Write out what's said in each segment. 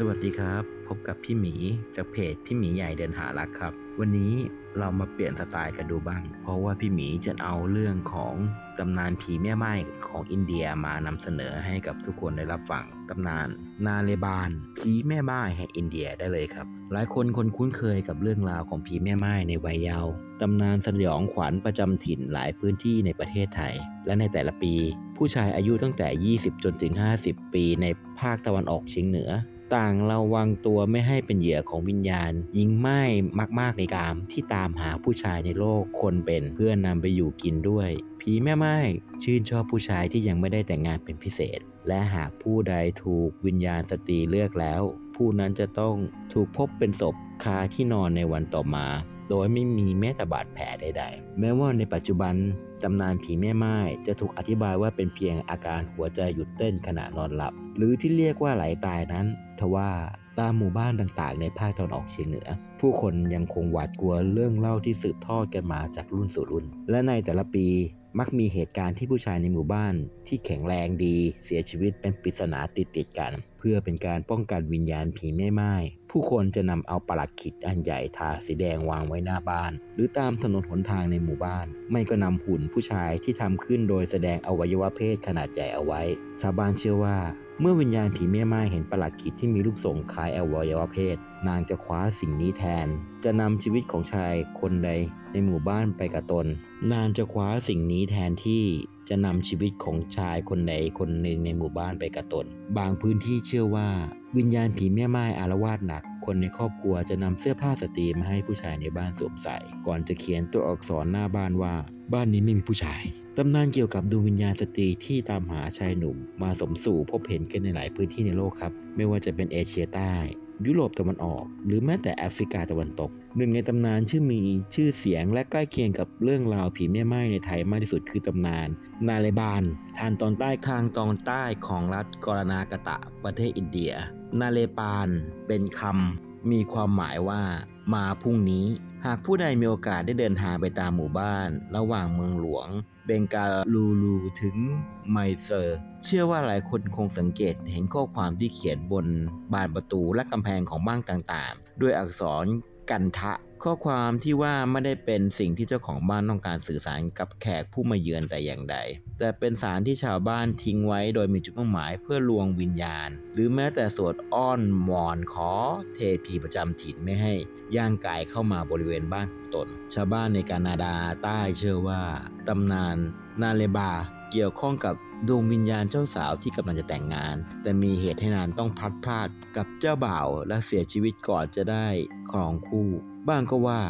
สวัสดีครับ พบกับพี่หมีจากเพจพี่หมีใหญ่เดินหารักครับ วันนี้เรามาเปลี่ยนสไตล์กันดูบ้าง เพราะว่าพี่หมีจะเอาเรื่องของตำนานผีแม่ไม้ของอินเดียมานำเสนอให้กับทุกคนได้รับฟังตำนาน นาเลบานผีแม่ไม้แห่งอินเดียได้เลยครับ หลายคนคนคุ้นเคยกับเรื่องราวของผีแม่ไม้ในวัยเยาว์ตำนานสยองขวัญประจำถิ่นหลายพื้นที่ในประเทศไทย และในแต่ละปี ผู้ชายอายุตั้งแต่ 20 จนถึง 50 ปีในภาคตะวันออกเฉียงเหนือ ต่างระวังตัวไม่ให้เป็นเหยื่อของวิญญาณ ยิงไม้มาก ๆ ในกามที่ตามหาผู้ชายในโลกคนเป็นเพื่อนนำไปอยู่กินด้วยผีแม่ไม้ชื่นชอบผู้ชายที่ยังไม่ได้แต่งงานเป็นพิเศษ และหากผู้ใดถูกวิญญาณสตรีเลือกแล้ว ผู้นั้นจะต้องถูกพบเป็นศพคาที่นอนในวันต่อมา โดยไม่มีแม้แต่บาดแผลใดๆ แม้ว่าในปัจจุบัน ตำนานผีแม่ไม้จะถูกอธิบายว่าเป็นเพียงอาการหัวใจหยุดเต้นขณะนอนหลับ หรือที่เรียกว่าไหลตายนั้น ทว่าตามหมู่บ้านต่างๆ ในภาคตะวันออกเฉียงเหนือผู้คนยังคงหวาดกลัวเรื่องเล่าที่สืบทอดกันมาจากรุ่นสู่รุ่น และในแต่ละปีมักมีเหตุการณ์ที่ผู้ชายในหมู่บ้าน ที่แข็งแรงดี เสียชีวิตเป็นปริศนาติดติดกัน เพื่อเป็นการป้องกันวิญญาณผีแม่ไม้ผู้คนจะนำเอาปลักขิดอันใหญ่ทาสีแดงวางไว้หน้าบ้าน หรือตามถนนหนทางในหมู่บ้าน ไม่ก็นำหุ่นผู้ชายที่ทำขึ้นโดยแสดงอวัยวะเพศขนาดใหญ่เอาไว้ ชาวบ้านเชื่อว่า เมื่อวิญญาณผีแม่ไม้เห็นปลักขิดที่มีรูปทรงคล้ายอวัยวะเพศนางจะคว้าสิ่งนี้แทน จะนำชีวิตของชายคนใดในหมู่บ้านไปกับตน นางจะคว้าสิ่งนี้แทนที่จะนำชีวิตของชายคนใดคนหนึ่งในหมู่บ้านไปกับตน บางพื้นที่เชื่อว่า วิญญาณผีแม่ไม้อารวาสหนัก คนในครอบครัวจะนำเสื้อผ้าสตรีมาให้ผู้ชายในบ้านสวมใส่ ก่อนจะเขียนตัวอักษรหน้าบ้านว่า บ้านนี้ไม่มีผู้ชาย ตำนานเกี่ยวกับดวงวิญญาณสตรีที่ตามหาชายหนุ่ม มาสมสู่พบเห็นกันในหลายพื้นที่ในโลกครับ ไม่ว่าจะเป็นเอเชียใต้ ยุโรปตะวันออก หรือแม้แต่แอฟริกาตะวันตก หนึ่งในตำนานชื่อมีชื่อเสียงและใกล้เคียงกับเรื่องราวผีแม่ไม้ในไทยมากที่สุดคือตำนาน นาเลบาน ทานตอนใต้คางตอนใต้ของรัฐกรณากตะประเทศอินเดีย นาเลปาน เป็นคำ มีความหมายว่า มาพรุ่งนี้ หากผู้ใดมีโอกาสได้เดินทางไปตามหมู่บ้าน ระหว่างเมืองหลวง เบงกาลูลูถึงไมเซอร์ เชื่อว่าหลายคนคงสังเกตเห็นข้อความที่เขียนบนบานประตูและกำแพงของบ้านต่างๆ ด้วยอักษร กันทะ ข้อความที่ว่าไม่ได้เป็นสิ่งที่เจ้าของบ้านต้องการสื่อสารกับแขกผู้มาเยือนแต่อย่างใด แต่เป็นสารที่ชาวบ้านทิ้งไว้โดยมีจุดมุ่งหมายเพื่อลวงวิญญาณ หรือแม้แต่สวดอ้อนวอนขอเทพีประจำถิ่นไม่ให้ย่างกายเข้ามาบริเวณบ้านของตน ชาวบ้านในแคนาดาใต้เชื่อว่าตำนานนาเลบา เกี่ยวข้องกับดวงวิญญาณเจ้าสาวที่กำลังจะแต่งงาน แต่มีเหตุให้นานต้องพลัดพรากกับเจ้าบ่าวและเสียชีวิตก่อนจะได้ครองคู่ บ้างก็ว่า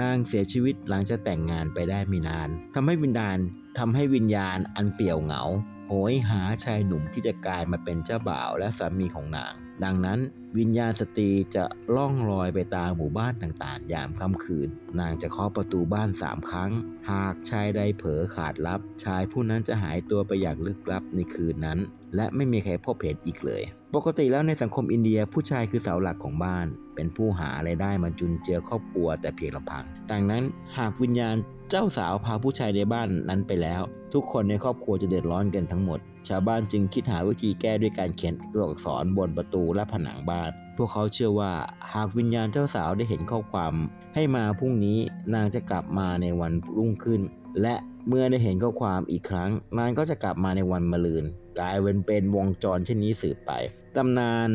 นางเสียชีวิตหลังจะแต่งงานไปได้ไม่นานทำให้วิญญาณทำให้วิญญาณอันเปี่ยวเหงาโหยหาชายหนุ่มที่จะกลายมาเป็นเจ้าบ่าวและสามีของนางดังนั้นวิญญาณสตรีจะล่องลอยไปตามหมู่บ้านต่างๆ ยามค่ำคืน นางจะเคาะประตูบ้านสามครั้ง หากชายใดเผลอขาดลับ ชายผู้นั้นจะหายตัวไปอย่างลึกลับในคืนนั้น และไม่มีใครพบเห็นอีกเลย ปกติแล้วในสังคมอินเดียผู้ชายคือเสาหลักของบ้าน เป็นผู้หาไรายได้มาจุนเจือครอบครัวแต่เพียงลำพัง ดังนั้นหากวิญญาณเจ้าสาวพาผู้ชายในบ้านนั้นไปแล้ว ทุกคนในครอบครัวจะเดือดร้อนกันทั้งหมด ชาวบ้านจึงคิดหาวิธีแก้ด้วยการเขียนตัวอักษรบนประตูและผนังบ้าน พวกเขาเชื่อว่าหากวิญญาณเจ้าสาวได้เห็นข้อความ ให้มาพรุ่งนี้นางจะกลับมาในวันรุ่งขึ้น และเมื่อได้เห็นข้อความอีกครั้ง นางก็จะกลับมาในวันมะรืน กลายเป็นเป็นวงจรเช่นนี้สืบไป ตำนาน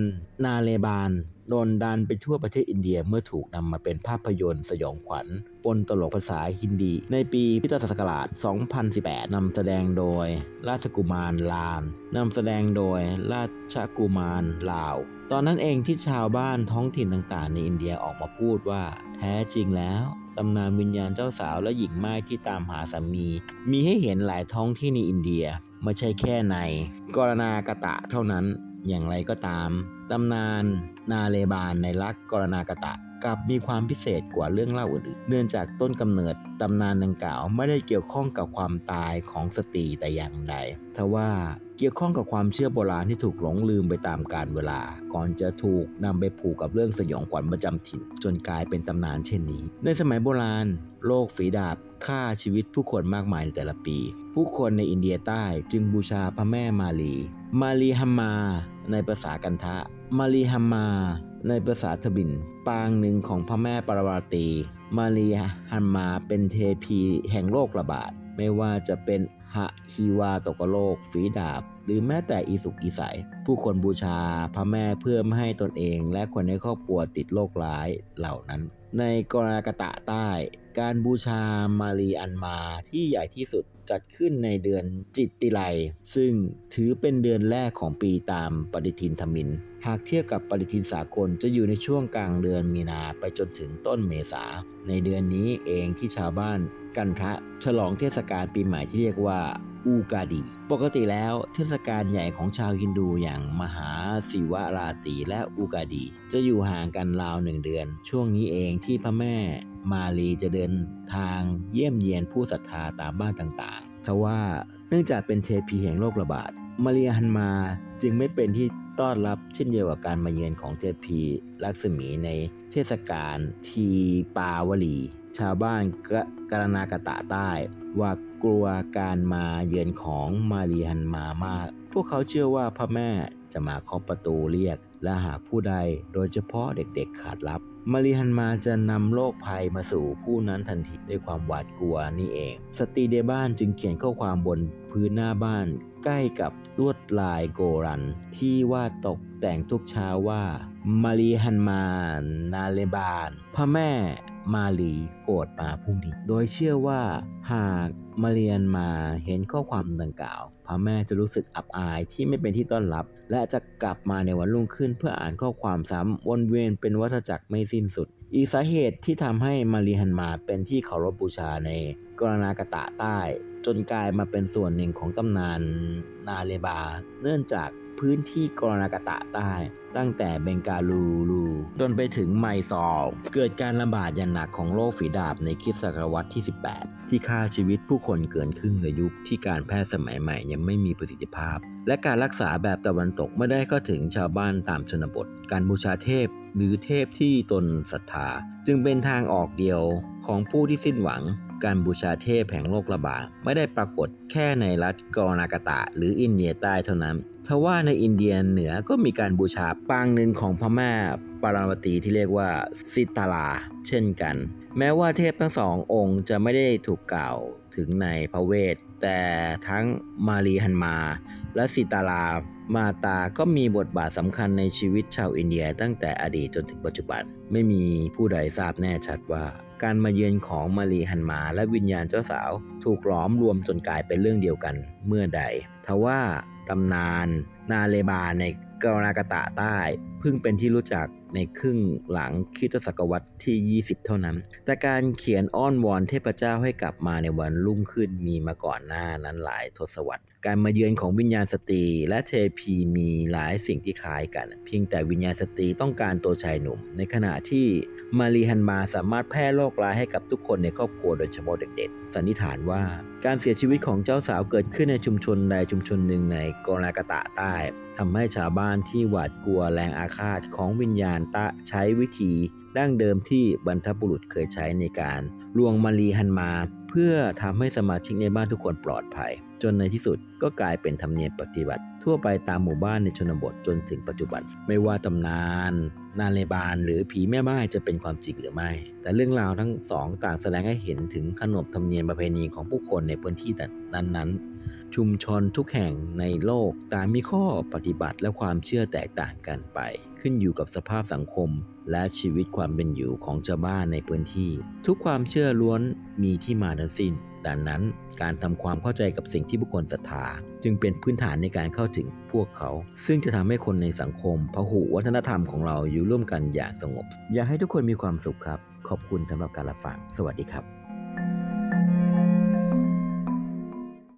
นาเลบาน โดนดันไปทั่วประเทศอินเดียเมื่อถูกนำมาเป็นภาพยนตร์สยองขวัญปนตลกภาษาฮินดี ในปีพุทธศักราช 2018 นำแสดงโดย ราชกุมารลามนำแสดงโดยราชกุมารลาว ตอนนั้นเองที่ชาวบ้านท้องถิ่นต่างๆ ในอินเดียออกมาพูดว่า แท้จริงแล้วตำนานวิญญาณเจ้าสาวและหญิงไม้ที่ตามหาสามี มีให้เห็นหลายท้องที่ในอินเดียไม่ใช่แค่ในกรณากตะเท่านั้น อย่างไรก็ตาม ตำนานนาเลบานในลักกรณากตะกลับมีความพิเศษกว่าเรื่องเล่าอื่นๆ เนื่องจากต้นกำเนิดตำนานดังกล่าวไม่ได้เกี่ยวข้องกับความตายของสตรีแต่อย่างใดทว่า เกี่ยวข้องกับความเชื่อโบราณที่ถูกหลงลืมไปตามกาลเวลา ก่อนจะถูกนำไปผูกกับเรื่องสยองขวัญประจำถิ่น จนกลายเป็นตำนานเช่นนี้ ในสมัยโบราณโรคฝีดาบฆ่าชีวิตผู้คนมากมายในแต่ละปี ผู้คนในอินเดียใต้จึงบูชาพระแม่มาลี มาลีฮัมมา ในภาษากันทะ มารีฮัมมา ในภาษาทบิน ปางหนึ่งของพระแม่ปารวาตี มารีฮัมมาเป็นเทพีแห่งโรคระบาด ไม่ว่าจะเป็นหะ คีวาตกโลก ฝีดาบ หรือแม้แต่อีสุกอีใสผู้คนบูชาพระแม่เพื่อไม่ให้ตนเอง และคนในครอบครัวติดโรคร้ายเหล่านั้น ในกรากตะใต้ การบูชามารีอันมาที่ใหญ่ที่สุดจัดขึ้นในเดือนจิตติไลซึ่งถือเป็นเดือนแรกของปีตามปฏิทินธมิน หากเทียบกับปฏิทินสากลจะอยู่ในช่วงกลางเดือนมีนาไปจนถึงต้นเมษา ในเดือนนี้เองที่ชาวบ้านกันทะฉลองเทศกาลปีใหม่ที่เรียกว่า อกาดี ปกติแล้วเทศกาลใหญ่ของชาวฮินดูอย่างมหาศิวราตีและอูกาดี จะอยู่ห่างกันราวหนึ่งเดือน ช่วงนี้เองที่พระแม่มาลีจะเดินทางเยี่ยมเยียนผู้ศรัทธาตามบ้านต่างๆทว่าเนื่องจากเป็นเทพีแห่งโรคระบาด มาเรียฮันมาจึงไม่เป็นที่ต้อนรับเช่นเดียวกับการมาเยือนของเทพีลักษมีในเทศกาลทีปาวลี ชาวบ้านกกรณากะตะใต้ว่า กลัวการมาเยือนของมารีฮันมามาก พวกเขาเชื่อว่าพระแม่จะมาเคาะประตูเรียก และหากผู้ใดโดยเฉพาะเด็กๆขาดรับ มารีฮันมาจะนำโรคภัยมาสู่ผู้นั้นทันทีด้วยความหวาดกลัวนี่เอง สตรีในบ้านจึงเขียนข้อความบนพื้นหน้าบ้าน ใกล้กับลวดลายโกรัน ที่วาดตกแต่งทุกเช้าว่า มารีฮันมานาเลบาน พระแม่ มาลีโปรดมาพรุ่งนี้ โดยเชื่อว่าหากมาเรียนมาเห็นข้อความดังกล่าว พระแม่จะรู้สึกอับอายที่ไม่เป็นที่ต้อนรับ และจะกลับมาในวันรุ่งขึ้นเพื่ออ่านข้อความซ้ำวนเวียนเป็นวัฏจักรไม่สิ้นสุด อีกสาเหตุที่ทำให้มารีฮันมาเป็นที่เคารพบูชาในกรณากตะใต้ จนกลายมาเป็นส่วนหนึ่งของตำนานนาเลบา เนื่องจาก พื้นที่กรณากตะใต้ ตั้งแต่เบงกาลูลู จนไปถึงไมซอลเกิดการระบาดอย่างหนักของโรคฝีดาบในคริสตศตวรรษที่ 18 ที่ฆ่าชีวิตผู้คนเกินครึ่งในยุคที่การแพทย์สมัยใหม่ยังไม่มีประสิทธิภาพ และการรักษาแบบตะวันตกไม่ได้เข้าถึงชาวบ้านตามชนบท การบูชาเทพ หรือเทพที่ตนศรัทธา จึงเป็นทางออกเดียวของผู้ที่สิ้นหวัง การบูชาเทพแห่งโรคระบาดไม่ได้ปรากฏแค่ในรัฐกรณากตะ หรืออินเดียใต้เท่านั้นทว่าในอินเดียเหนือก็มีการบูชาปางหนึ่งของพม่าปาราวตีที่เรียกว่าสิตาลา เช่นกัน แม้ว่าเทพทั้งสององค์จะไม่ได้ถูกกล่าวถึงในพระเวท แต่ทั้งมารีฮันมา และสิตาลามาตาก็มีบทบาทสำคัญในชีวิตชาวอินเดียตั้งแต่อดีตจนถึงปัจจุบัน ไม่มีผู้ใดทราบแน่ชัดว่า การมาเยือนของมารีฮันมาและวิญญาณเจ้าสาว ถูกหลอมรวมจนกลายเป็นเรื่องเดียวกันเมื่อใด ทว่าตำนาน นาเลบาในกรณากตะใต้ เพิ่งเป็นที่รู้จักในครึ่งหลังคริสตศตวรรษที่ 20 เท่านั้น แต่การเขียนอ้อนวอนเทพเจ้าให้กลับมาในวันรุ่งขึ้นมีมาก่อนหน้านั้นหลายทศวรรษ การมาเยือนของวิญญาณสตรี และเทพีมีหลายสิ่งที่คล้ายกัน เพียงแต่วิญญาณสตรีต้องการตัวชายหนุ่ม ในขณะที่มารีฮันมาสามารถแพร่โรคร้ายให้กับทุกคนในครอบครัวโดยเฉพาะเด็กๆ สันนิษฐานว่า การเสียชีวิตของเจ้าสาวเกิดขึ้นในชุมชนใดชุมชนหนึ่งในกรณากตะใต้ทำให้ชาวบ้านที่หวาดกลัวแรงอาฆาตของวิญญาณตะใช้วิธีดั้งเดิมที่บรรพบุรุษเคยใช้ในการลวงมารีฮันมา เพื่อทำให้สมาชิกในบ้านทุกคนปลอดภัย จนในที่สุดก็กลายเป็นธรรมเนียมปฏิบัติ ทั่วไปตามหมู่บ้านในชนบทจนถึงปัจจุบัน ไม่ว่าตำนาน นาเลบาน หรือผีแม่ไม้จะเป็นความจริงหรือไม่ แต่เรื่องราวทั้งสองต่างแสดงให้เห็นถึงขนบธรรมเนียมประเพณีของผู้คนในพื้นที่นั้นๆ ชุมชนทุกแห่งในโลกต่างมีข้อปฏิบัติและความเชื่อแตกต่างกันไป ขึ้นอยู่กับสภาพสังคม และชีวิตความเป็นอยู่ของชาวบ้านในพื้นที่ ทุกความเชื่อล้วนมีที่มาทั้งสิ้นดังนั้นการทำความเข้าใจกับสิ่งที่บุคคลศรัทธาจึงเป็นพื้นฐานในการเข้าถึงพวกเขา ซึ่งจะทำให้คนในสังคมพหุวัฒนธรรมของเราอยู่ร่วมกันอย่างสงบ อยากให้ทุกคนมีความสุขครับ ขอบคุณสำหรับการรับฟังสวัสดีครับ